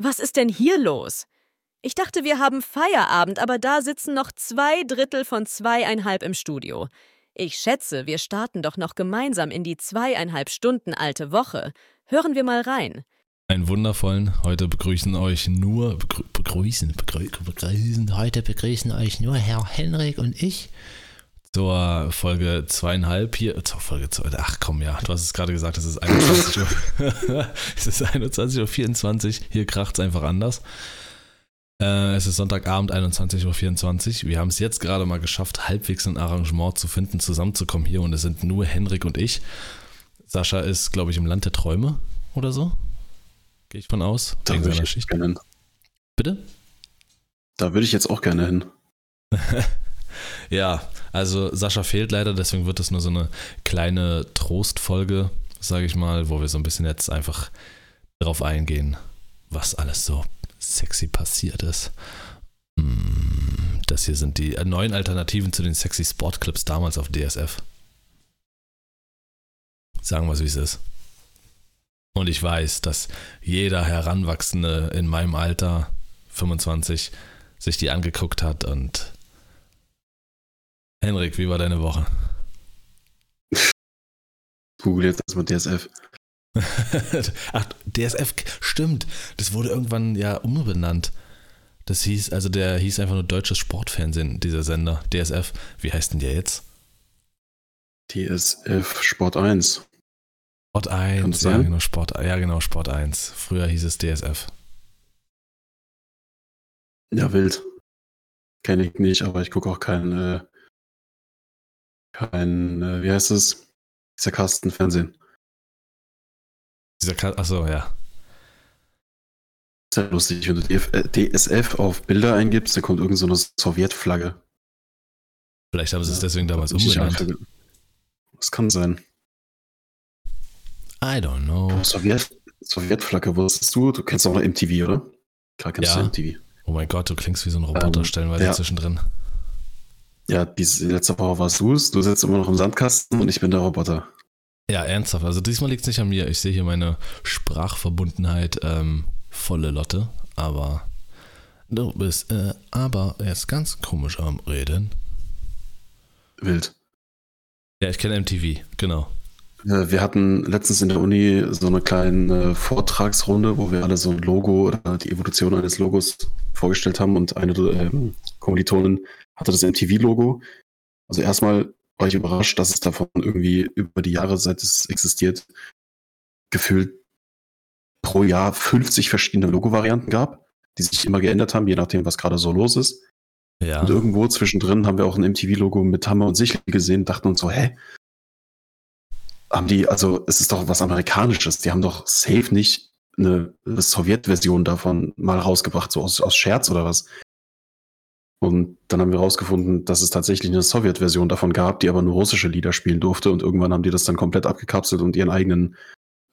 Was ist denn hier los? Ich dachte, wir haben Feierabend, aber da sitzen noch zwei Drittel von zweieinhalb im Studio. Ich schätze, wir starten doch noch gemeinsam in die zweieinhalb Stunden alte Woche. Hören wir mal rein. Einen wundervollen. Heute begrüßen euch nur begrü begrüßen, begrü begrüßen. Heute begrüßen euch nur Herr Henrik und ich zur Folge zweieinhalb hier. Zur Folge zwei. Ach komm ja, du hast es gerade gesagt, es ist 21 Uhr. es ist 21.24 Uhr. Hier kracht es einfach anders. Äh, es ist Sonntagabend, 21.24 Uhr. Wir haben es jetzt gerade mal geschafft, halbwegs ein Arrangement zu finden, zusammenzukommen hier. Und es sind nur Henrik und ich. Sascha ist, glaube ich, im Land der Träume oder so. Gehe ich von aus. Da würde ich Schicht. gerne hin. Bitte? Da würde ich jetzt auch gerne hin. ja, also Sascha fehlt leider, deswegen wird es nur so eine kleine Trostfolge, sage ich mal, wo wir so ein bisschen jetzt einfach darauf eingehen, was alles so sexy passiert ist. Mm, das hier sind die neuen Alternativen zu den sexy Sportclips damals auf DSF. Sagen wir es, wie es ist. Und ich weiß, dass jeder Heranwachsende in meinem Alter, 25, sich die angeguckt hat und Henrik, wie war deine Woche? Google jetzt erstmal DSF. Ach, DSF, stimmt. Das wurde irgendwann ja umbenannt. Das hieß, also der hieß einfach nur Deutsches Sportfernsehen, dieser Sender. DSF. Wie heißt denn der jetzt? DSF Sport 1. Sport 1, ja genau, Sport, ja genau, Sport 1. Früher hieß es DSF. Ja, wild. Kenne ich nicht, aber ich gucke auch kein, äh, kein, äh, wie heißt es? Dieser Kastenfernsehen. Dieser Ka Achso, ja. Sehr lustig, wenn du DSF äh, auf Bilder eingibst, dann kommt irgendeine so Sowjetflagge. Vielleicht haben sie es deswegen damals umbenannt. Das kann sein. I don't know. Sowjet, Sowjetflagge, wusstest du? Du kennst auch noch MTV, oder? Klar kennst ja. du MTV. Oh mein Gott, du klingst wie so ein Roboter ähm, stellenweise ja. zwischendrin. Ja, diese letzte Woche warst du es. Du sitzt immer noch im Sandkasten und ich bin der Roboter. Ja, ernsthaft. Also diesmal liegt es nicht an mir. Ich sehe hier meine Sprachverbundenheit ähm, volle Lotte, aber du bist äh, aber erst ganz komisch am Reden. Wild. Ja, ich kenne MTV, genau. Wir hatten letztens in der Uni so eine kleine Vortragsrunde, wo wir alle so ein Logo oder die Evolution eines Logos vorgestellt haben und eine ähm, Kommilitonin hatte das MTV-Logo. Also erstmal war ich überrascht, dass es davon irgendwie über die Jahre, seit es existiert, gefühlt pro Jahr 50 verschiedene Logo-Varianten gab, die sich immer geändert haben, je nachdem, was gerade so los ist. Ja. Und irgendwo zwischendrin haben wir auch ein MTV-Logo mit Hammer und Sichel gesehen, dachten uns so, hä? Haben die, also es ist doch was Amerikanisches, die haben doch safe nicht eine, eine Sowjetversion davon mal rausgebracht, so aus, aus Scherz oder was. Und dann haben wir herausgefunden, dass es tatsächlich eine Sowjetversion davon gab, die aber nur russische Lieder spielen durfte. Und irgendwann haben die das dann komplett abgekapselt und ihren eigenen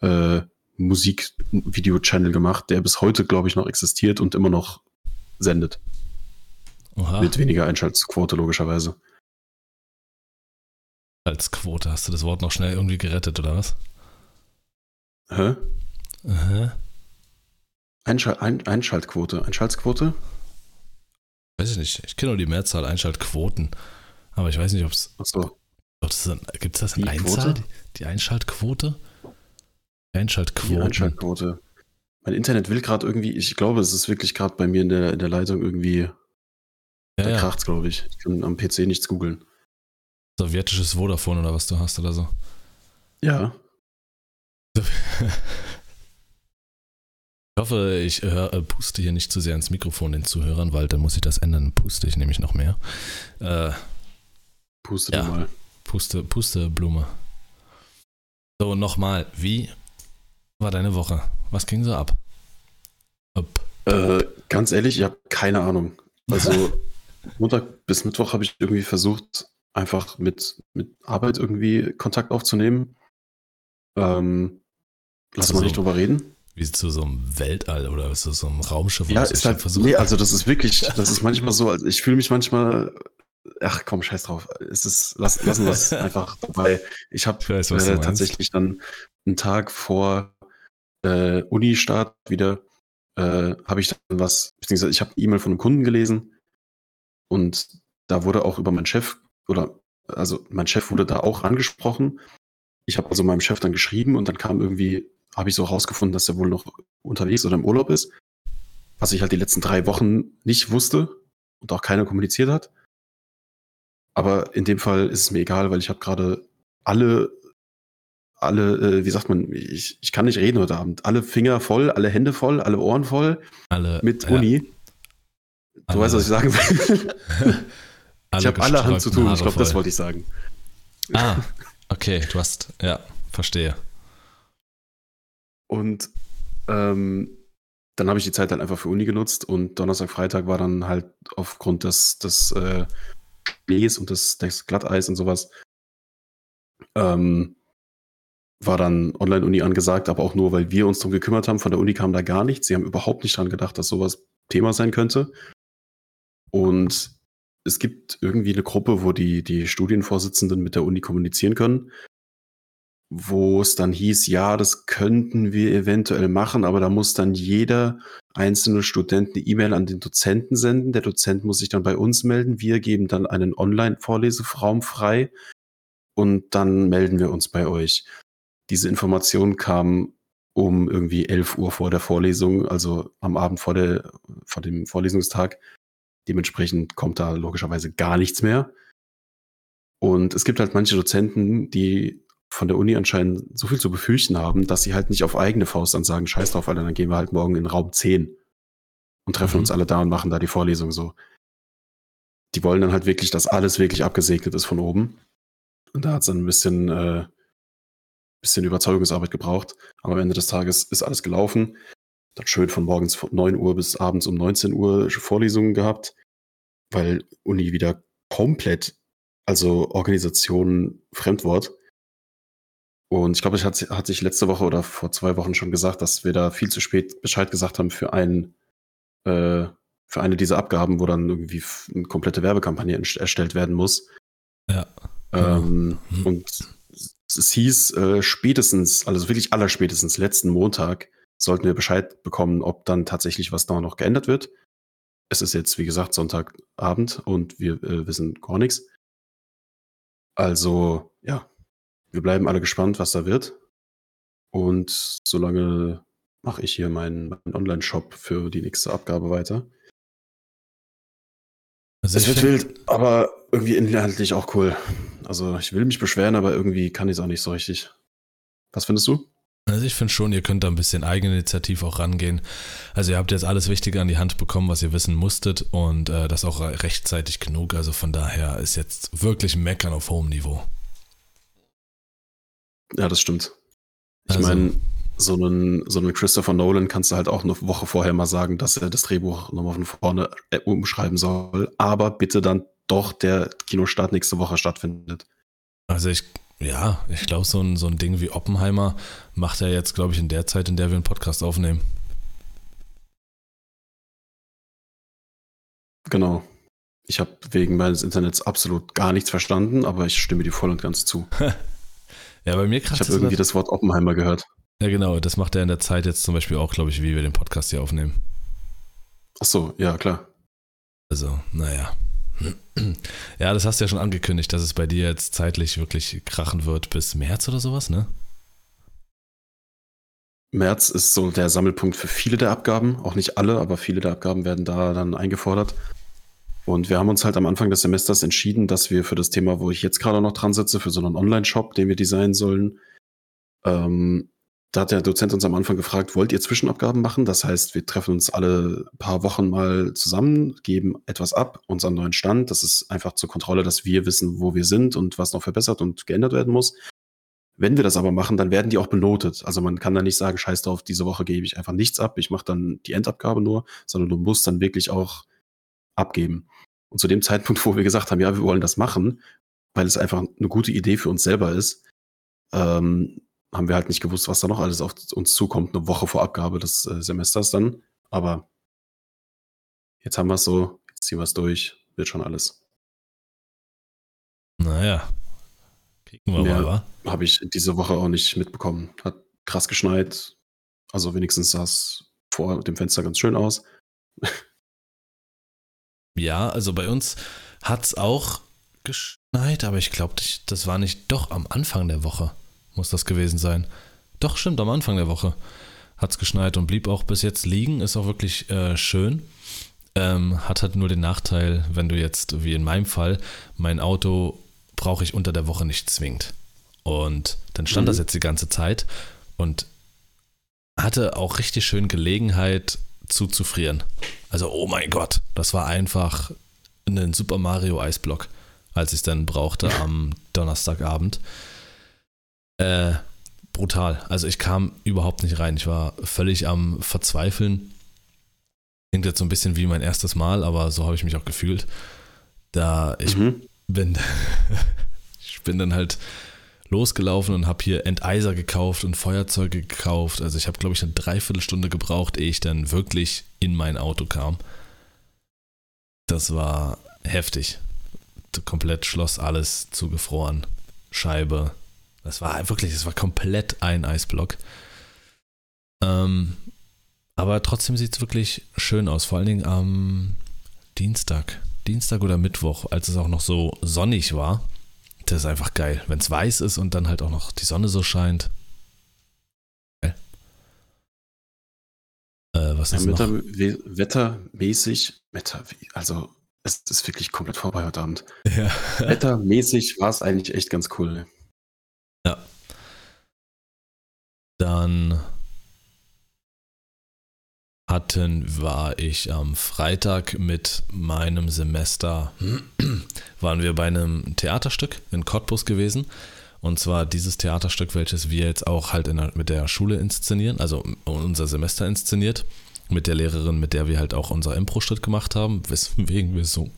äh, Musikvideo-Channel gemacht, der bis heute, glaube ich, noch existiert und immer noch sendet. Oha. Mit weniger Einschaltquote, logischerweise. Als Quote hast du das Wort noch schnell irgendwie gerettet, oder was? Hä? Hä? Einschal Ein Einschaltquote. Einschaltquote? Weiß ich nicht. Ich kenne nur die Mehrzahl Einschaltquoten. Aber ich weiß nicht, ob es. Achso. Gibt es das in Einzahl? Die, die Einschaltquote? Die Einschaltquote. Die Einschaltquote. Mein Internet will gerade irgendwie, ich glaube, es ist wirklich gerade bei mir in der, in der Leitung irgendwie. Ja, da ja. kracht's, glaube ich. Ich kann am PC nichts googeln. Sowjetisches Vodafone oder was du hast oder so. Ja. Ich hoffe, ich hör, äh, puste hier nicht zu sehr ins Mikrofon den Zuhörern, weil dann muss ich das ändern. Puste ich nämlich noch mehr. Äh, puste ja, mal. Puste, puste Blume. So, nochmal. Wie war deine Woche? Was ging so ab? ab. Äh, ganz ehrlich, ich habe keine Ahnung. Also Montag bis Mittwoch habe ich irgendwie versucht, einfach mit, mit Arbeit irgendwie Kontakt aufzunehmen. Ähm, lass mal nicht drüber reden. Wie zu so einem Weltall oder zu so einem Raumschiff. Ja, ist halt, nee, also das ist wirklich, das ist manchmal so, also ich fühle mich manchmal, ach komm, scheiß drauf. Es ist, lass, lassen wir es einfach dabei. Ich habe äh, tatsächlich dann einen Tag vor äh, Uni-Start wieder äh, habe ich dann was, beziehungsweise ich habe eine E-Mail von einem Kunden gelesen und da wurde auch über meinen Chef oder also mein Chef wurde da auch angesprochen. Ich habe also meinem Chef dann geschrieben und dann kam irgendwie, habe ich so rausgefunden, dass er wohl noch unterwegs oder im Urlaub ist, was ich halt die letzten drei Wochen nicht wusste und auch keiner kommuniziert hat. Aber in dem Fall ist es mir egal, weil ich habe gerade alle, alle, äh, wie sagt man, ich, ich kann nicht reden heute Abend, alle Finger voll, alle Hände voll, alle Ohren voll Alle, mit ja, Uni. Du alle- weißt, was ich sagen will. ich habe alle Hand zu tun, ich glaube, das wollte ich sagen. Ah, okay, du hast, ja, verstehe. Und ähm, dann habe ich die Zeit dann einfach für Uni genutzt und Donnerstag, Freitag war dann halt aufgrund des, des äh, Schnees und des, des Glatteis und sowas, ähm, war dann Online-Uni angesagt, aber auch nur, weil wir uns darum gekümmert haben. Von der Uni kam da gar nichts. Sie haben überhaupt nicht dran gedacht, dass sowas Thema sein könnte. Und es gibt irgendwie eine Gruppe, wo die, die Studienvorsitzenden mit der Uni kommunizieren können, wo es dann hieß, ja, das könnten wir eventuell machen, aber da muss dann jeder einzelne Student eine E-Mail an den Dozenten senden. Der Dozent muss sich dann bei uns melden. Wir geben dann einen Online-Vorleseraum frei und dann melden wir uns bei euch. Diese Information kam um irgendwie 11 Uhr vor der Vorlesung, also am Abend vor, der, vor dem Vorlesungstag. Dementsprechend kommt da logischerweise gar nichts mehr. Und es gibt halt manche Dozenten, die von der Uni anscheinend so viel zu befürchten haben, dass sie halt nicht auf eigene Faust dann sagen, scheiß drauf, Alter, dann gehen wir halt morgen in Raum 10 und treffen Mhm. uns alle da und machen da die Vorlesung so. Die wollen dann halt wirklich, dass alles wirklich abgesegnet ist von oben. Und da hat es dann ein bisschen, äh, bisschen Überzeugungsarbeit gebraucht. Aber am Ende des Tages ist alles gelaufen. Dann schön von morgens von 9 Uhr bis abends um 19 Uhr Vorlesungen gehabt, weil Uni wieder komplett, also Organisation Fremdwort. Und ich glaube, ich hatte, hatte ich letzte Woche oder vor zwei Wochen schon gesagt, dass wir da viel zu spät Bescheid gesagt haben für ein, äh, für eine dieser Abgaben, wo dann irgendwie eine komplette Werbekampagne erstellt werden muss. Ja. Ähm, Mhm. Und es hieß äh, spätestens, also wirklich allerspätestens letzten Montag sollten wir Bescheid bekommen, ob dann tatsächlich was da noch geändert wird. Es ist jetzt, wie gesagt, Sonntagabend und wir äh, wissen gar nichts. Also, ja, wir bleiben alle gespannt, was da wird. Und solange mache ich hier meinen, meinen Online-Shop für die nächste Abgabe weiter. Also Es wird wild, aber irgendwie inhaltlich auch cool. Also ich will mich beschweren, aber irgendwie kann ich es auch nicht so richtig. Was findest du? Also ich finde schon, ihr könnt da ein bisschen Eigeninitiativ auch rangehen. Also ihr habt jetzt alles Wichtige an die Hand bekommen, was ihr wissen musstet und äh, das auch rechtzeitig genug. Also von daher ist jetzt wirklich Meckern auf hohem Niveau. Ja, das stimmt. Ich Also- meine, so einen, so einen Christopher Nolan kannst du halt auch eine Woche vorher mal sagen, dass er das Drehbuch nochmal von vorne äh, umschreiben soll. Aber bitte dann doch der Kinostart nächste Woche stattfindet. Also ich, ja, ich glaube, so ein, so ein Ding wie Oppenheimer macht er jetzt, glaube ich, in der Zeit, in der wir einen Podcast aufnehmen. Genau. Ich habe wegen meines Internets absolut gar nichts verstanden, aber ich stimme dir voll und ganz zu. Ja, bei mir Ich kratzt habe irgendwie das Wort Oppenheimer gehört. Ja, genau, das macht er in der Zeit jetzt zum Beispiel auch, glaube ich, wie wir den Podcast hier aufnehmen. Ach so, ja, klar. Also, naja. Ja, das hast du ja schon angekündigt, dass es bei dir jetzt zeitlich wirklich krachen wird bis März oder sowas, ne? März ist so der Sammelpunkt für viele der Abgaben, auch nicht alle, aber viele der Abgaben werden da dann eingefordert. Und wir haben uns halt am Anfang des Semesters entschieden, dass wir für das Thema, wo ich jetzt gerade noch dran sitze, für so einen Online-Shop, den wir designen sollen, ähm, da hat der Dozent uns am Anfang gefragt, wollt ihr Zwischenabgaben machen? Das heißt, wir treffen uns alle paar Wochen mal zusammen, geben etwas ab, unseren neuen Stand. Das ist einfach zur Kontrolle, dass wir wissen, wo wir sind und was noch verbessert und geändert werden muss. Wenn wir das aber machen, dann werden die auch benotet. Also man kann da nicht sagen, scheiß drauf, diese Woche gebe ich einfach nichts ab, ich mache dann die Endabgabe nur, sondern du musst dann wirklich auch abgeben. Und zu dem Zeitpunkt, wo wir gesagt haben, ja, wir wollen das machen, weil es einfach eine gute Idee für uns selber ist, ähm, haben wir halt nicht gewusst, was da noch alles auf uns zukommt, eine Woche vor Abgabe des äh, Semesters dann. Aber jetzt haben wir es so, jetzt ziehen wir es durch, wird schon alles. Naja. Kicken wir Ja. mal, wa? Habe ich diese Woche auch nicht mitbekommen. Hat krass geschneit. Also wenigstens sah es vor dem Fenster ganz schön aus. Ja, also bei uns hat es auch geschneit, aber ich glaube, das war nicht doch am Anfang der Woche, muss das gewesen sein. Doch, stimmt, am Anfang der Woche hat es geschneit und blieb auch bis jetzt liegen. Ist auch wirklich äh, schön. Ähm, hat halt nur den Nachteil, wenn du jetzt, wie in meinem Fall, mein Auto brauche ich unter der Woche nicht zwingend. Und dann stand mhm. das jetzt die ganze Zeit und hatte auch richtig schön Gelegenheit zuzufrieren. Also, oh mein Gott, das war einfach ein Super Mario Eisblock, als ich es dann brauchte am Donnerstagabend. Äh, brutal. Also ich kam überhaupt nicht rein. Ich war völlig am Verzweifeln. Klingt jetzt so ein bisschen wie mein erstes Mal, aber so habe ich mich auch gefühlt. Da ich mhm. bin, ich bin dann halt losgelaufen und habe hier Enteiser gekauft und Feuerzeuge gekauft. Also ich habe, glaube ich, eine Dreiviertelstunde gebraucht, ehe ich dann wirklich in mein Auto kam. Das war heftig. Komplett Schloss alles zugefroren. Scheibe. Das war wirklich, das war komplett ein Eisblock. Ähm, aber trotzdem sieht es wirklich schön aus. Vor allen Dingen am Dienstag. Dienstag oder Mittwoch, als es auch noch so sonnig war das ist einfach geil. Wenn es weiß ist und dann halt auch noch die Sonne so scheint. Geil. Äh, was ist ja, noch? Wettermäßig, Wetter, also es ist wirklich komplett vorbei heute Abend. Ja. Wettermäßig war es eigentlich echt ganz cool. Ja. Dann hatten, war ich am Freitag mit meinem Semester, waren wir bei einem Theaterstück in Cottbus gewesen. Und zwar dieses Theaterstück, welches wir jetzt auch halt der, mit der Schule inszenieren, also unser Semester inszeniert, mit der Lehrerin, mit der wir halt auch unser Impro-Stück gemacht haben, weswegen wir so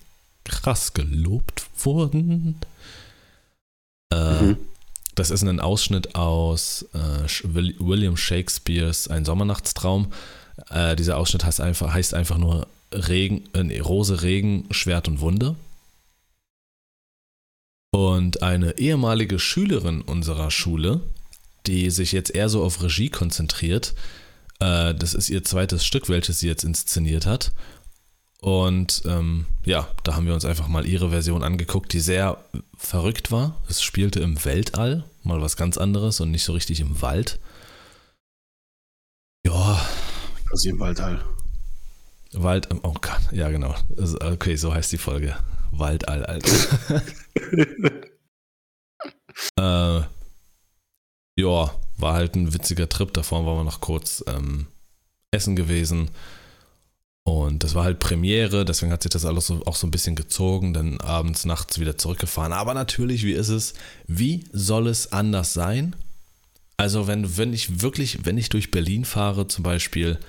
krass gelobt wurden. Äh, mhm. Das ist ein Ausschnitt aus äh, William Shakespeares Ein Sommernachtstraum. Äh, dieser Ausschnitt heißt einfach, heißt einfach nur Regen, äh, Rose, Regen, Schwert und Wunde. Und eine ehemalige Schülerin unserer Schule, die sich jetzt eher so auf Regie konzentriert, äh, das ist ihr zweites Stück, welches sie jetzt inszeniert hat. Und ähm, ja, da haben wir uns einfach mal ihre Version angeguckt, die sehr verrückt war. Es spielte im Weltall, mal was ganz anderes und nicht so richtig im Wald. Ja, Quasi im Waldall. Wald, oh Gott, ja genau. Okay, so heißt die Folge. Waldall, Alter. äh, ja, war halt ein witziger Trip. Davor waren wir noch kurz ähm, essen gewesen. Und das war halt Premiere, deswegen hat sich das alles so, auch so ein bisschen gezogen, dann abends, nachts wieder zurückgefahren. Aber natürlich, wie ist es? Wie soll es anders sein? Also, wenn, wenn ich wirklich, wenn ich durch Berlin fahre, zum Beispiel,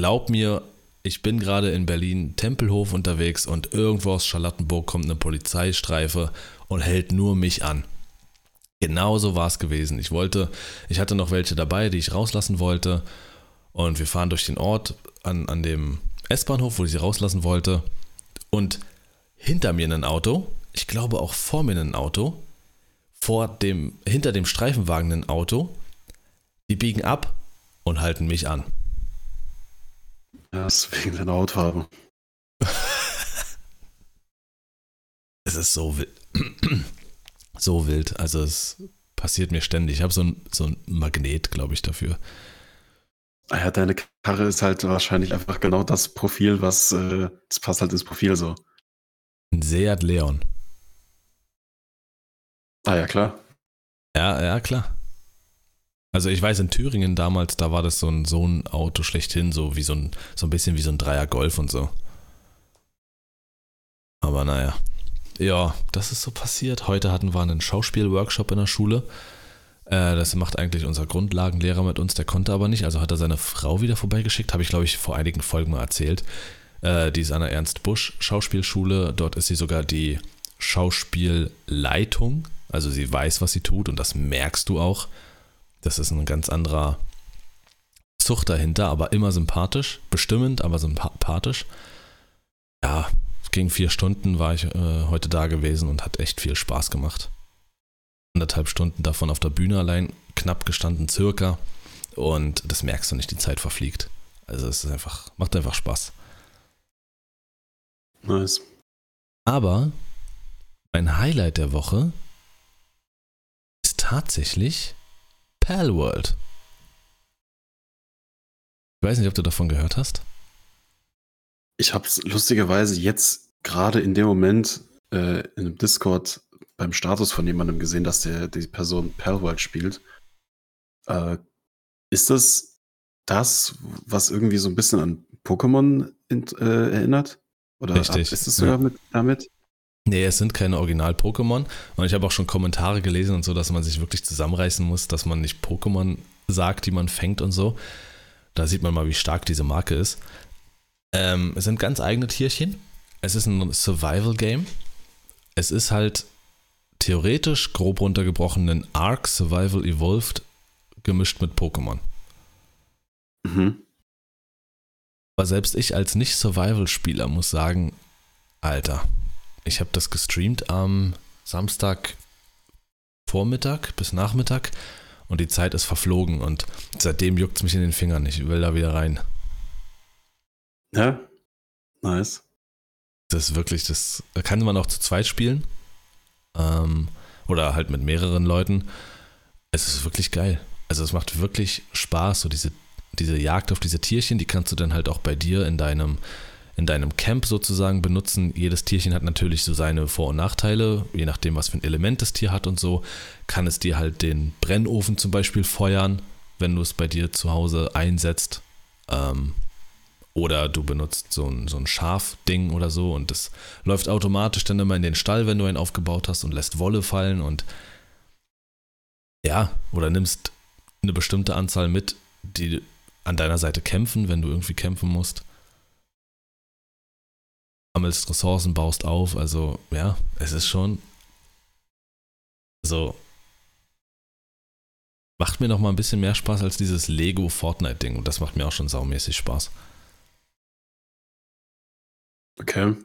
glaub mir, ich bin gerade in Berlin Tempelhof unterwegs und irgendwo aus Charlottenburg kommt eine Polizeistreife und hält nur mich an. Genauso war es gewesen. Ich wollte, ich hatte noch welche dabei, die ich rauslassen wollte. Und wir fahren durch den Ort an, an dem S-Bahnhof, wo ich sie rauslassen wollte. Und hinter mir ein Auto, ich glaube auch vor mir ein Auto, vor dem, hinter dem Streifenwagen ein Auto, die biegen ab und halten mich an. Ja, das ist wegen seiner Hautfarbe. es ist so wild. so wild. Also es passiert mir ständig. Ich habe so ein, so ein Magnet, glaube ich, dafür. Ah ja, deine Karre ist halt wahrscheinlich einfach genau das Profil, was, äh, das passt halt ins Profil so. Ein Seat Leon. Ah ja, klar. Ja, ja, klar. Also ich weiß, in Thüringen damals, da war das so ein, so ein Auto schlechthin, so wie so ein, so ein bisschen wie so ein Dreier Golf und so. Aber naja. Ja, das ist so passiert. Heute hatten wir einen Schauspielworkshop in der Schule. Äh, das macht eigentlich unser Grundlagenlehrer mit uns, der konnte aber nicht. Also hat er seine Frau wieder vorbeigeschickt, habe ich glaube ich vor einigen Folgen mal erzählt. Äh, die ist an der Ernst Busch Schauspielschule. Dort ist sie sogar die Schauspielleitung. Also sie weiß, was sie tut und das merkst du auch. Das ist ein ganz anderer Zucht dahinter, aber immer sympathisch, bestimmend, aber sympathisch. Ja, ging vier Stunden, war ich äh, heute da gewesen und hat echt viel Spaß gemacht. Anderthalb Stunden davon auf der Bühne allein, knapp gestanden, circa. und das merkst du nicht, die Zeit verfliegt. Also es ist einfach, macht einfach Spaß. Nice. Aber mein Highlight der Woche ist tatsächlich Palworld. Ich weiß nicht, ob du davon gehört hast. Ich habe es lustigerweise jetzt gerade in dem Moment äh, in einem Discord beim Status von jemandem gesehen, dass der die Person Palworld spielt. Äh, ist das das, was irgendwie so ein bisschen an Pokémon in, äh, erinnert? Oder Richtig, ist es sogar ja. mit, damit? Nee, es sind keine Original-Pokémon. Und ich habe auch schon Kommentare gelesen und so, dass man sich wirklich zusammenreißen muss, dass man nicht Pokémon sagt, die man fängt und so. Da sieht man mal, wie stark diese Marke ist. Ähm, es sind ganz eigene Tierchen. Es ist ein Survival-Game. Es ist halt theoretisch grob runtergebrochen ein Ark Survival Evolved gemischt mit Pokémon. Mhm. Aber selbst ich als Nicht-Survival-Spieler muss sagen, Alter, ich habe das gestreamt am Samstag Vormittag bis Nachmittag und die Zeit ist verflogen und seitdem juckt es mich in den Fingern. Ich will da wieder rein. Ja. Nice. Das ist wirklich, das kann man auch zu zweit spielen. Ähm, oder halt mit mehreren Leuten. Es ist wirklich geil. Also es macht wirklich Spaß, so diese, diese Jagd auf diese Tierchen, die kannst du dann halt auch bei dir in deinem, in deinem Camp sozusagen benutzen. Jedes Tierchen hat natürlich so seine Vor- und Nachteile, je nachdem, was für ein Element das Tier hat und so. Kann es dir halt den Brennofen zum Beispiel feuern, wenn du es bei dir zu Hause einsetzt. Ähm, oder du benutzt so ein, so ein Schafding oder so und das läuft automatisch dann immer in den Stall, wenn du einen aufgebaut hast und lässt Wolle fallen und ja, oder nimmst eine bestimmte Anzahl mit, die an deiner Seite kämpfen, wenn du irgendwie kämpfen musst. Sammelst Ressourcen, baust auf, also ja, es ist schon so macht mir noch mal ein bisschen mehr Spaß als dieses Lego Fortnite Ding und das macht mir auch schon saumäßig Spaß. Okay.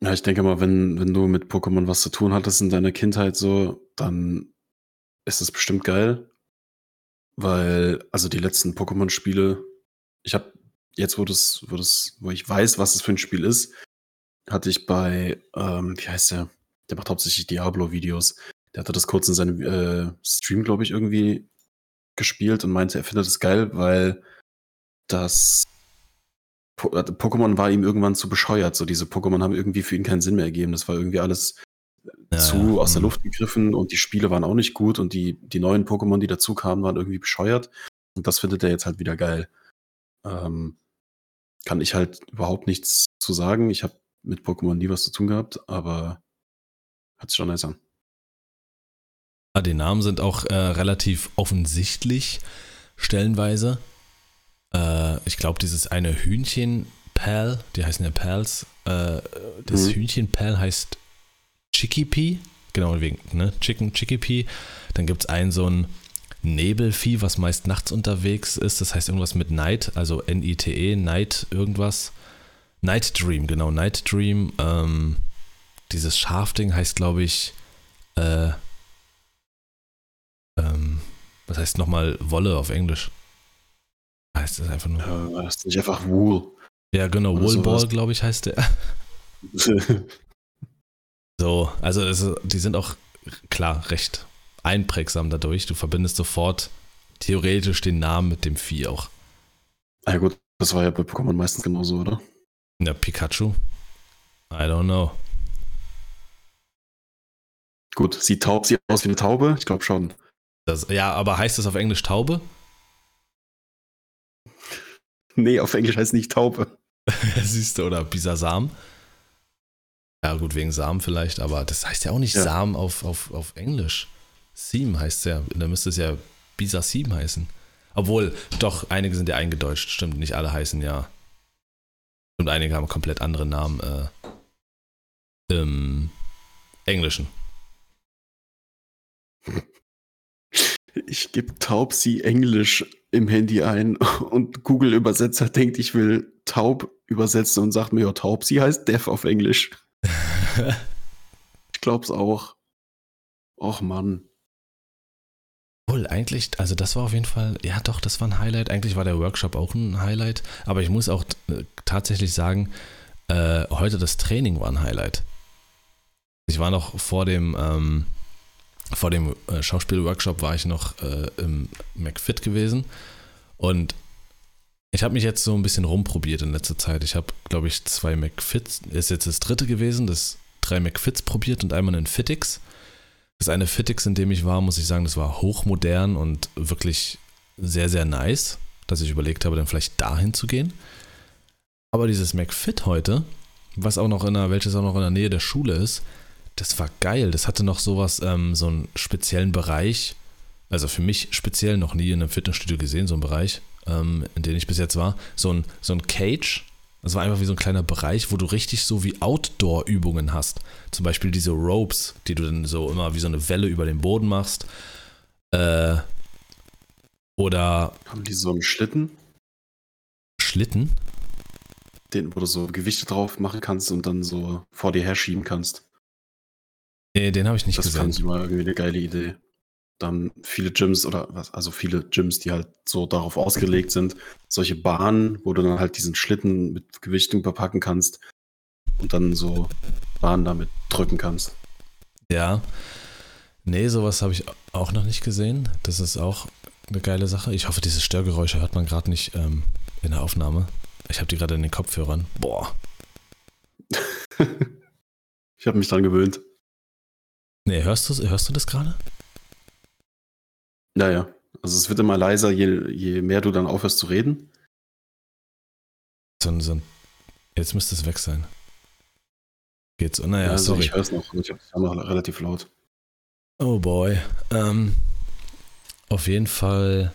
Ja, ich denke mal, wenn, wenn du mit Pokémon was zu tun hattest in deiner Kindheit so, dann ist es bestimmt geil. Weil, also die letzten Pokémon-Spiele, ich habe jetzt, wo das, wo das, wo ich weiß, was es für ein Spiel ist, hatte ich bei, ähm, wie heißt der? Der macht hauptsächlich Diablo-Videos. Der hatte das kurz in seinem äh, Stream, glaube ich, irgendwie gespielt und meinte, er findet es geil, weil das Po- äh, Pokémon war ihm irgendwann zu bescheuert. So diese Pokémon haben irgendwie für ihn keinen Sinn mehr ergeben. Das war irgendwie alles Ja, zu ja, aus der mhm. Luft gegriffen und die Spiele waren auch nicht gut und die, die neuen Pokémon, die dazu kamen, waren irgendwie bescheuert. Und das findet er jetzt halt wieder geil. Ähm, kann ich halt überhaupt nichts zu sagen. Ich habe mit Pokémon nie was zu tun gehabt, aber hat sich schon nice an. Ah, die Namen sind auch äh, relativ offensichtlich, stellenweise. Äh, ich glaube, dieses eine Hühnchen Pal, die heißen ja Pals, äh, das Mhm. Hühnchen Pal heißt Chickipea, genau wegen, ne? Chicken Chickipea. Dann gibt es ein so ein Nebelvieh, was meist nachts unterwegs ist, das heißt irgendwas mit Night, also N-I-T-E, Night irgendwas. Night Dream, genau, Night Dream. Ähm, dieses Schafding heißt, glaube ich, äh, ähm, was heißt nochmal Wolle auf Englisch? Heißt das einfach nur? Äh, das ist nicht einfach Wool. Ja, genau, oder Woolball, glaube ich, heißt der. So, also es, die sind auch klar recht einprägsam dadurch. Du verbindest sofort theoretisch den Namen mit dem Vieh auch. ja gut, das war ja bei Pokémon meistens genauso, oder? Ja, Pikachu. I don't know. Gut, sieht taub, sieht aus wie eine Taube? Ich glaube schon. Das, ja, aber heißt das auf Englisch Taube? Nee, auf Englisch heißt nicht Taube. Siehst du, oder Bisasam? Ja, gut, wegen Samen vielleicht, aber das heißt ja auch nicht Ja. Samen auf, auf, auf Englisch. Seam heißt ja, da müsste es ja Bisasim heißen. Obwohl, doch, einige sind ja eingedeutscht, stimmt, nicht alle heißen ja. Und einige haben komplett andere Namen äh, im Englischen. Ich gebe Taubsi Englisch im Handy ein und Google-Übersetzer denkt, ich will taub übersetzen und sagt mir, ja, Taubsi heißt Deaf auf Englisch. Ich glaub's auch. Och Mann. Wohl, eigentlich, also das war auf jeden Fall, ja doch, das war ein Highlight. Eigentlich war der Workshop auch ein Highlight, aber ich muss auch tatsächlich sagen, äh, heute das Training war ein Highlight. Ich war noch vor dem, ähm, vor dem äh, Schauspielworkshop war ich noch äh, im McFit gewesen und ich habe mich jetzt so ein bisschen rumprobiert in letzter Zeit. Ich habe, glaube ich, zwei McFits, ist jetzt das dritte gewesen, das drei McFits probiert und einmal einen Fitix. Das eine Fitix, in dem ich war, muss ich sagen, das war hochmodern und wirklich sehr, sehr nice, dass ich überlegt habe, dann vielleicht dahin zu gehen. Aber dieses McFit heute, was auch noch in der, welches auch noch in der Nähe der Schule ist, das war geil. Das hatte noch sowas, ähm, so einen speziellen Bereich. Also für mich speziell noch nie in einem Fitnessstudio gesehen, so einen Bereich, ähm, in dem ich bis jetzt war. So ein, so ein Cage. Das war einfach wie so ein kleiner Bereich, wo du richtig so wie Outdoor-Übungen hast. Zum Beispiel diese Ropes, die du dann so immer wie so eine Welle über den Boden machst. Äh, oder. Haben die so einen Schlitten? Schlitten? Den, wo du so Gewichte drauf machen kannst und dann so vor dir herschieben kannst. Nee, den habe ich nicht das gesehen. fand ich immer irgendwie eine geile Idee. Dann viele Gyms oder was, also viele Gyms, die halt so darauf ausgelegt sind, solche Bahnen, wo du dann halt diesen Schlitten mit Gewichten überpacken kannst und dann so Bahnen damit drücken kannst. Ja. Nee, sowas habe ich auch noch nicht gesehen. Das ist auch eine geile Sache. Ich hoffe, diese Störgeräusche hört man gerade nicht ähm, in der Aufnahme. Ich habe die gerade in den Kopfhörern. Boah. ich habe mich dran gewöhnt. Nee, hörst du, hörst du das gerade? Naja, also es wird immer leiser, je, je mehr du dann aufhörst zu reden. So, so, jetzt müsste es weg sein. Geht's? Oh, naja, also sorry. ich höre es noch, ich höre noch relativ laut. Oh boy. Ähm, auf jeden Fall.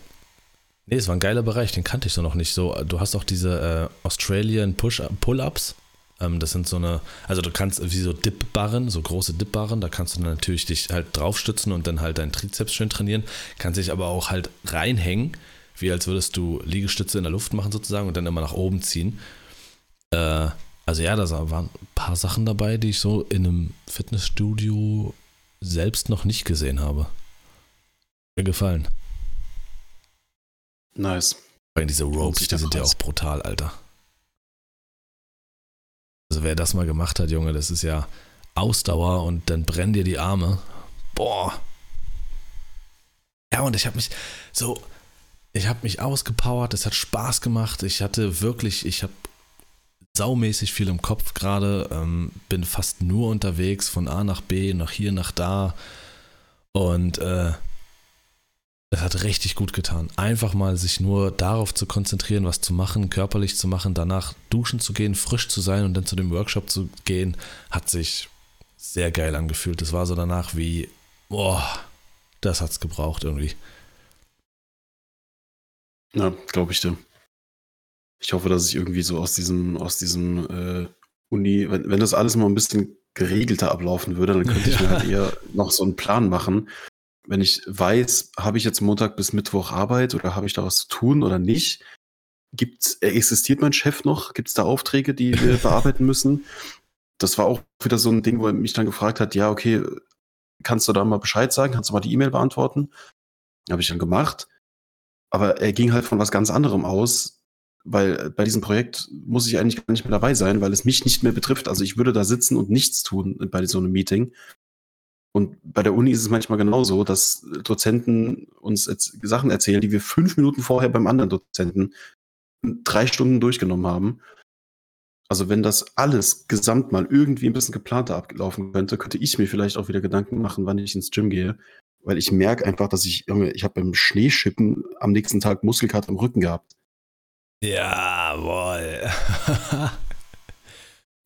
Nee, es war ein geiler Bereich, den kannte ich so noch nicht. So, du hast auch diese äh, Australian Push Pull-Ups. Ähm, das sind so eine, also du kannst wie so Dip-Barren, so große Dip-Barren, da kannst du dann natürlich dich halt draufstützen und dann halt deinen Trizeps schön trainieren. Kannst dich aber auch halt reinhängen, wie als würdest du Liegestütze in der Luft machen sozusagen und dann immer nach oben ziehen. Äh, also ja, da waren ein paar Sachen dabei, die ich so in einem Fitnessstudio selbst noch nicht gesehen habe. Mir gefallen. Nice. Weil diese Ropes, die sind ja auch brutal, Alter. Also wer das mal gemacht hat, Junge, das ist ja Ausdauer und dann brennen dir die Arme. Boah. Ja, und ich habe mich so, ich habe mich ausgepowert, es hat Spaß gemacht. Ich hatte wirklich, ich habe saumäßig viel im Kopf gerade, ähm, bin fast nur unterwegs von A nach B, nach hier, nach da. Und äh, es hat richtig gut getan. Einfach mal sich nur darauf zu konzentrieren, was zu machen, körperlich zu machen, danach duschen zu gehen, frisch zu sein und dann zu dem Workshop zu gehen, hat sich sehr geil angefühlt. Es war so danach wie, boah, das hat's gebraucht irgendwie. Ja, glaube ich dir. Ich hoffe, dass ich irgendwie so aus diesem, aus diesem äh, Uni, wenn, wenn das alles mal ein bisschen geregelter ablaufen würde, dann könnte ich mir halt eher noch so einen Plan machen. Wenn ich weiß, habe ich jetzt Montag bis Mittwoch Arbeit oder habe ich da was zu tun oder nicht? Gibt's, äh, existiert mein Chef noch? Gibt es da Aufträge, die wir bearbeiten müssen? Das war auch wieder so ein Ding, wo er mich dann gefragt hat, ja, okay, kannst du da mal Bescheid sagen? Kannst du mal die E-Mail beantworten? Habe ich dann gemacht. Aber er ging halt von was ganz anderem aus, weil bei diesem Projekt muss ich eigentlich gar nicht mehr dabei sein, weil es mich nicht mehr betrifft. Also ich würde da sitzen und nichts tun bei so einem Meeting. Und bei der Uni ist es manchmal genauso, dass Dozenten uns jetzt Sachen erzählen, die wir fünf Minuten vorher beim anderen Dozenten drei Stunden durchgenommen haben. Also wenn das alles gesamt mal irgendwie ein bisschen geplanter ablaufen könnte, könnte ich mir vielleicht auch wieder Gedanken machen, wann ich ins Gym gehe. Weil ich merke einfach, dass ich, Junge, ich habe beim Schneeschippen am nächsten Tag Muskelkater im Rücken gehabt. Jawohl.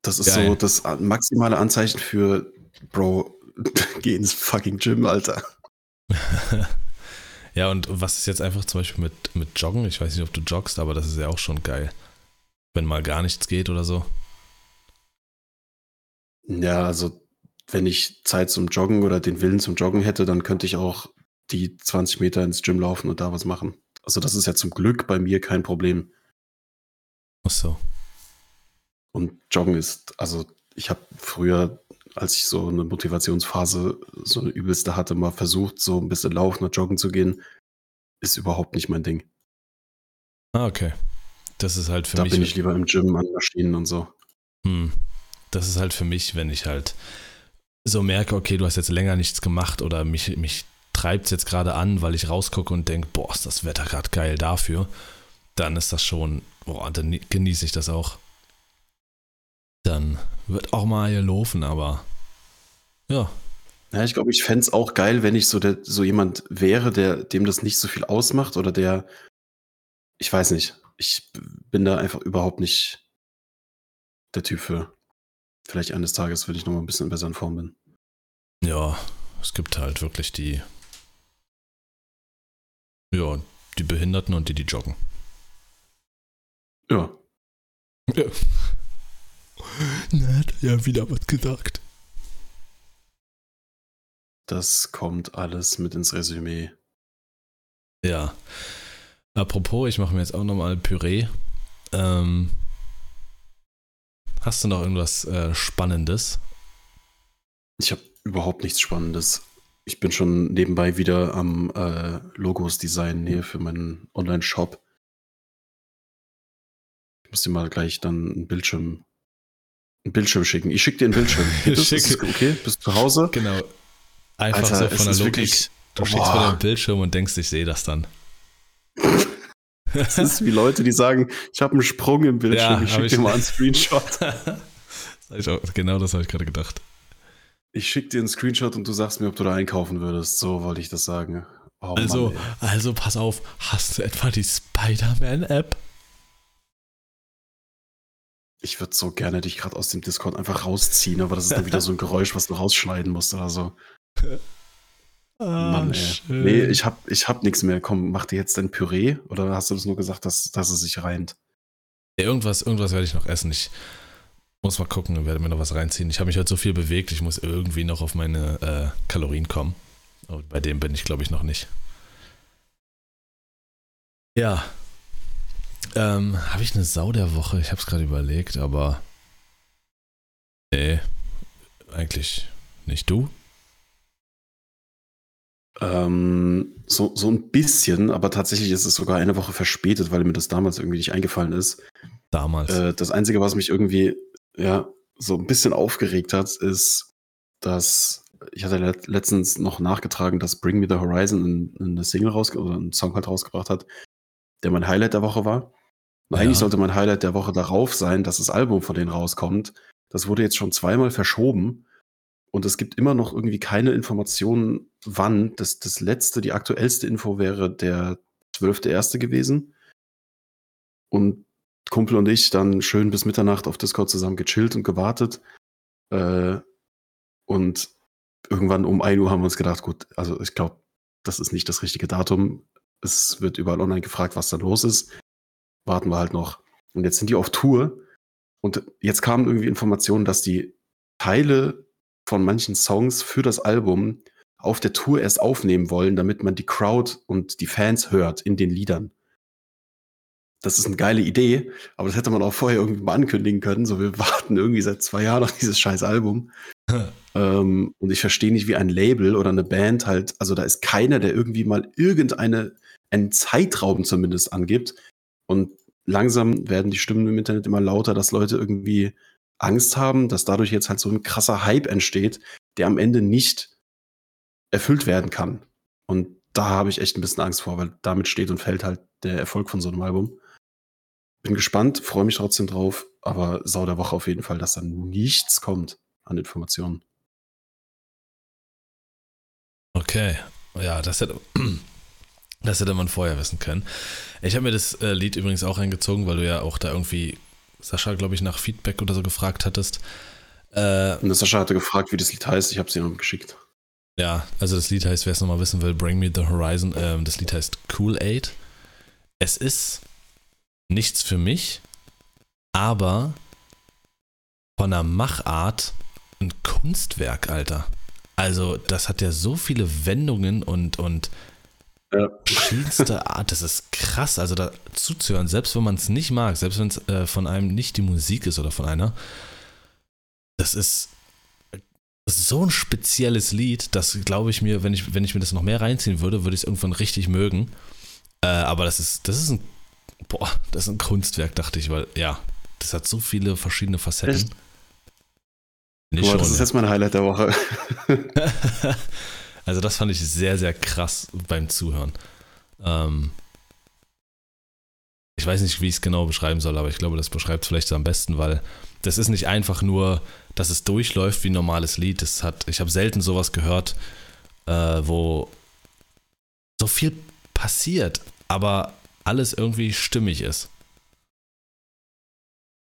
Das ist Geil. so das maximale Anzeichen für, Bro, geh ins fucking Gym, Alter. ja, und was ist jetzt einfach zum Beispiel mit, mit Joggen? Ich weiß nicht, ob du joggst, aber das ist ja auch schon geil. Wenn mal gar nichts geht oder so. Ja, also wenn ich Zeit zum Joggen oder den Willen zum Joggen hätte, dann könnte ich auch die 20 Meter ins Gym laufen und da was machen. Also das ist ja zum Glück bei mir kein Problem. Ach so. Und Joggen ist, also ich habe früher als ich so eine Motivationsphase, so eine übelste hatte, mal versucht, so ein bisschen laufen oder joggen zu gehen. Ist überhaupt nicht mein Ding. Ah, okay. Das ist halt für da mich. bin ich lieber im Gym an Maschinen und so. Hm. Das ist halt für mich, wenn ich halt so merke, okay, du hast jetzt länger nichts gemacht oder mich, mich treibt es jetzt gerade an, weil ich rausgucke und denke, boah, ist das Wetter gerade geil dafür, dann ist das schon, boah, dann genieße ich das auch. Dann wird auch mal hier laufen, aber ja. Ja, ich glaube, ich fände es auch geil, wenn ich so, der, so jemand wäre, der, dem das nicht so viel ausmacht oder der, ich weiß nicht, ich bin da einfach überhaupt nicht der Typ für. Vielleicht eines Tages, wenn ich noch mal ein bisschen besser in Form bin. Ja, es gibt halt wirklich die, ja, die Behinderten und die, die joggen. Ja. Ja. Na, hat er ja wieder was gesagt. Das kommt alles mit ins Resümee. Ja. Apropos, ich mache mir jetzt auch nochmal Püree. Ähm, hast du noch irgendwas äh, Spannendes? Ich habe überhaupt nichts Spannendes. Ich bin schon nebenbei wieder am äh, Logos designen hier für meinen Online-Shop. Ich muss dir mal gleich dann einen Bildschirm, einen Bildschirm schicken. Ich schicke dir einen Bildschirm. Das? Ist okay? Bist du zu Hause? Genau. Einfach Alter, so von der Logik. wirklich- du schickst Boah. mir den Bildschirm und denkst, ich sehe das dann. Das ist wie Leute, die sagen, ich habe einen Sprung im Bildschirm, Ja, ich schicke dir mal einen Screenshot. Das auch, genau das habe ich gerade gedacht. Ich schicke dir einen Screenshot und du sagst mir, ob du da einkaufen würdest. So wollte ich das sagen. Oh, Also, Mann, also pass auf, hast du etwa die Spider-Man-App? Ich würde so gerne dich gerade aus dem Discord einfach rausziehen, aber das ist dann wieder so ein Geräusch, was du rausschneiden musst oder so. Ah, Mann, ey. schön. Nee, ich hab, ich hab nichts mehr. Komm, mach dir jetzt dein Püree oder hast du das nur gesagt, dass, dass es sich reimt? Ja, irgendwas, irgendwas werde ich noch essen. Ich muss mal gucken und werde mir noch was reinziehen. Ich habe mich heute so viel bewegt, ich muss irgendwie noch auf meine äh, Kalorien kommen. Und bei dem bin ich, glaube ich, noch nicht. Ja. Ähm, habe ich eine Sau der Woche? Ich habe es gerade überlegt, aber. Nee, eigentlich nicht du. Ähm, so, so ein bisschen, aber tatsächlich ist es sogar eine Woche verspätet, weil mir das damals irgendwie nicht eingefallen ist. Damals. Äh, das Einzige, was mich irgendwie ja, so ein bisschen aufgeregt hat, ist, dass ich hatte let letztens noch nachgetragen, dass Bring Me the Horizon in, in eine Single raus oder einen Song halt rausgebracht hat, der mein Highlight der Woche war. Und Ja. eigentlich sollte mein Highlight der Woche darauf sein, dass das Album von denen rauskommt. Das wurde jetzt schon zweimal verschoben und es gibt immer noch irgendwie keine Informationen, wann. Das, das letzte, die aktuellste Info wäre der 12.1. gewesen. Und Kumpel und ich dann schön bis Mitternacht auf Discord zusammen gechillt und gewartet. Äh, und irgendwann um 1 Uhr haben wir uns gedacht, gut, also ich glaube, das ist nicht das richtige Datum. Es wird überall online gefragt, was da los ist. Warten wir halt noch. Und jetzt sind die auf Tour. Und jetzt kamen irgendwie Informationen, dass die Teile von manchen Songs für das Album auf der Tour erst aufnehmen wollen, damit man die Crowd und die Fans hört in den Liedern. Das ist eine geile Idee, aber das hätte man auch vorher irgendwie mal ankündigen können. So, wir warten irgendwie seit zwei Jahren auf dieses scheiß Album. ähm, und ich verstehe nicht, wie ein Label oder eine Band halt, also da ist keiner, der irgendwie mal irgendeine, einen Zeitraum zumindest angibt. Und langsam werden die Stimmen im Internet immer lauter, dass Leute irgendwie Angst haben, dass dadurch jetzt halt so ein krasser Hype entsteht, der am Ende nicht erfüllt werden kann. Und da habe ich echt ein bisschen Angst vor, weil damit steht und fällt halt der Erfolg von so einem Album. Bin gespannt, freue mich trotzdem drauf, aber sau der Woche auf jeden Fall, dass da nichts kommt an Informationen. Okay, ja, das hätte, das hätte man vorher wissen können. Ich habe mir das äh, Lied übrigens auch reingezogen, weil du ja auch da irgendwie, Sascha, glaube ich, nach Feedback oder so gefragt hattest. Äh, Und Sascha hatte gefragt, wie das Lied heißt. Ich habe es noch geschickt. ja, also das Lied heißt, wer es nochmal wissen will, Bring Me the Horizon. Ähm, das Lied heißt Cool Aid. Es ist nichts für mich, aber von der Machart ein Kunstwerk, Alter. Also, das hat ja so viele Wendungen und, und Ja. verschiedenste Art. Das ist krass, also da zuzuhören, selbst wenn man es nicht mag, selbst wenn es äh, von einem nicht die Musik ist oder von einer. Das ist so ein spezielles Lied, das glaube ich mir, wenn ich, wenn ich mir das noch mehr reinziehen würde, würde ich es irgendwann richtig mögen. Äh, aber das ist, das ist ein, boah, das ist ein Kunstwerk, dachte ich, weil, ja, das hat so viele verschiedene Facetten. Echt? Nicht Boah, schon, das ist ja. jetzt mein Highlight der Woche. also das fand ich sehr, sehr krass beim Zuhören. Ähm, ich weiß nicht, wie ich es genau beschreiben soll, aber ich glaube, das beschreibt es vielleicht am besten, weil das ist nicht einfach nur, dass es durchläuft wie ein normales Lied. Das hat, ich habe selten sowas gehört, äh, wo so viel passiert, aber alles irgendwie stimmig ist.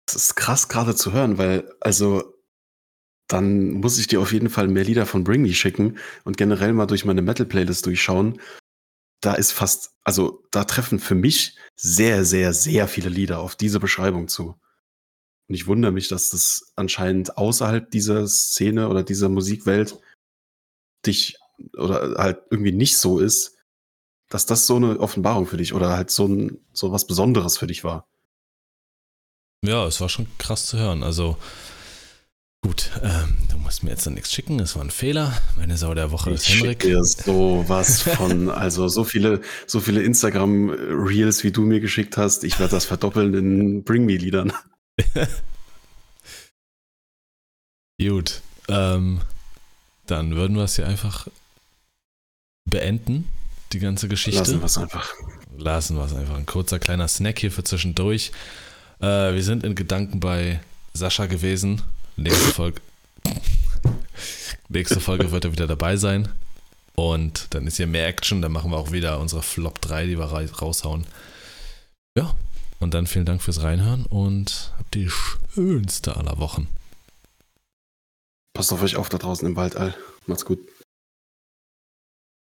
Das ist krass gerade zu hören, weil, also, dann muss ich dir auf jeden Fall mehr Lieder von Bring Me schicken und generell mal durch meine Metal-Playlist durchschauen. Da ist fast, also, da treffen für mich sehr, sehr, sehr viele Lieder auf diese Beschreibung zu. Und ich wundere mich, dass das anscheinend außerhalb dieser Szene oder dieser Musikwelt dich oder halt irgendwie nicht so ist, dass das so eine Offenbarung für dich oder halt so, ein, so was Besonderes für dich war. Ja, es war schon krass zu hören. Also gut, ähm, du musst mir jetzt dann nichts schicken, das war ein Fehler. Meine Sau der Woche ist Ich Henrik. schick dir sowas von, also so viele, so viele Instagram-Reels, wie du mir geschickt hast. Ich werde das verdoppeln in Bring Me-Liedern. Gut, ähm, dann würden wir es hier einfach beenden, die ganze Geschichte. Lassen wir es einfach. Lassen wir es einfach. Ein kurzer kleiner Snack hier für zwischendurch. Äh, wir sind in Gedanken bei Sascha gewesen. Nächste Folge, nächste Folge wird er wieder dabei sein. Und dann ist hier mehr Action. Dann machen wir auch wieder unsere Flop 3, die wir ra- raushauen. Ja, und dann vielen Dank fürs Reinhören und habt die schönste aller Wochen. Passt auf euch auf da draußen im Wald, all. Macht's gut.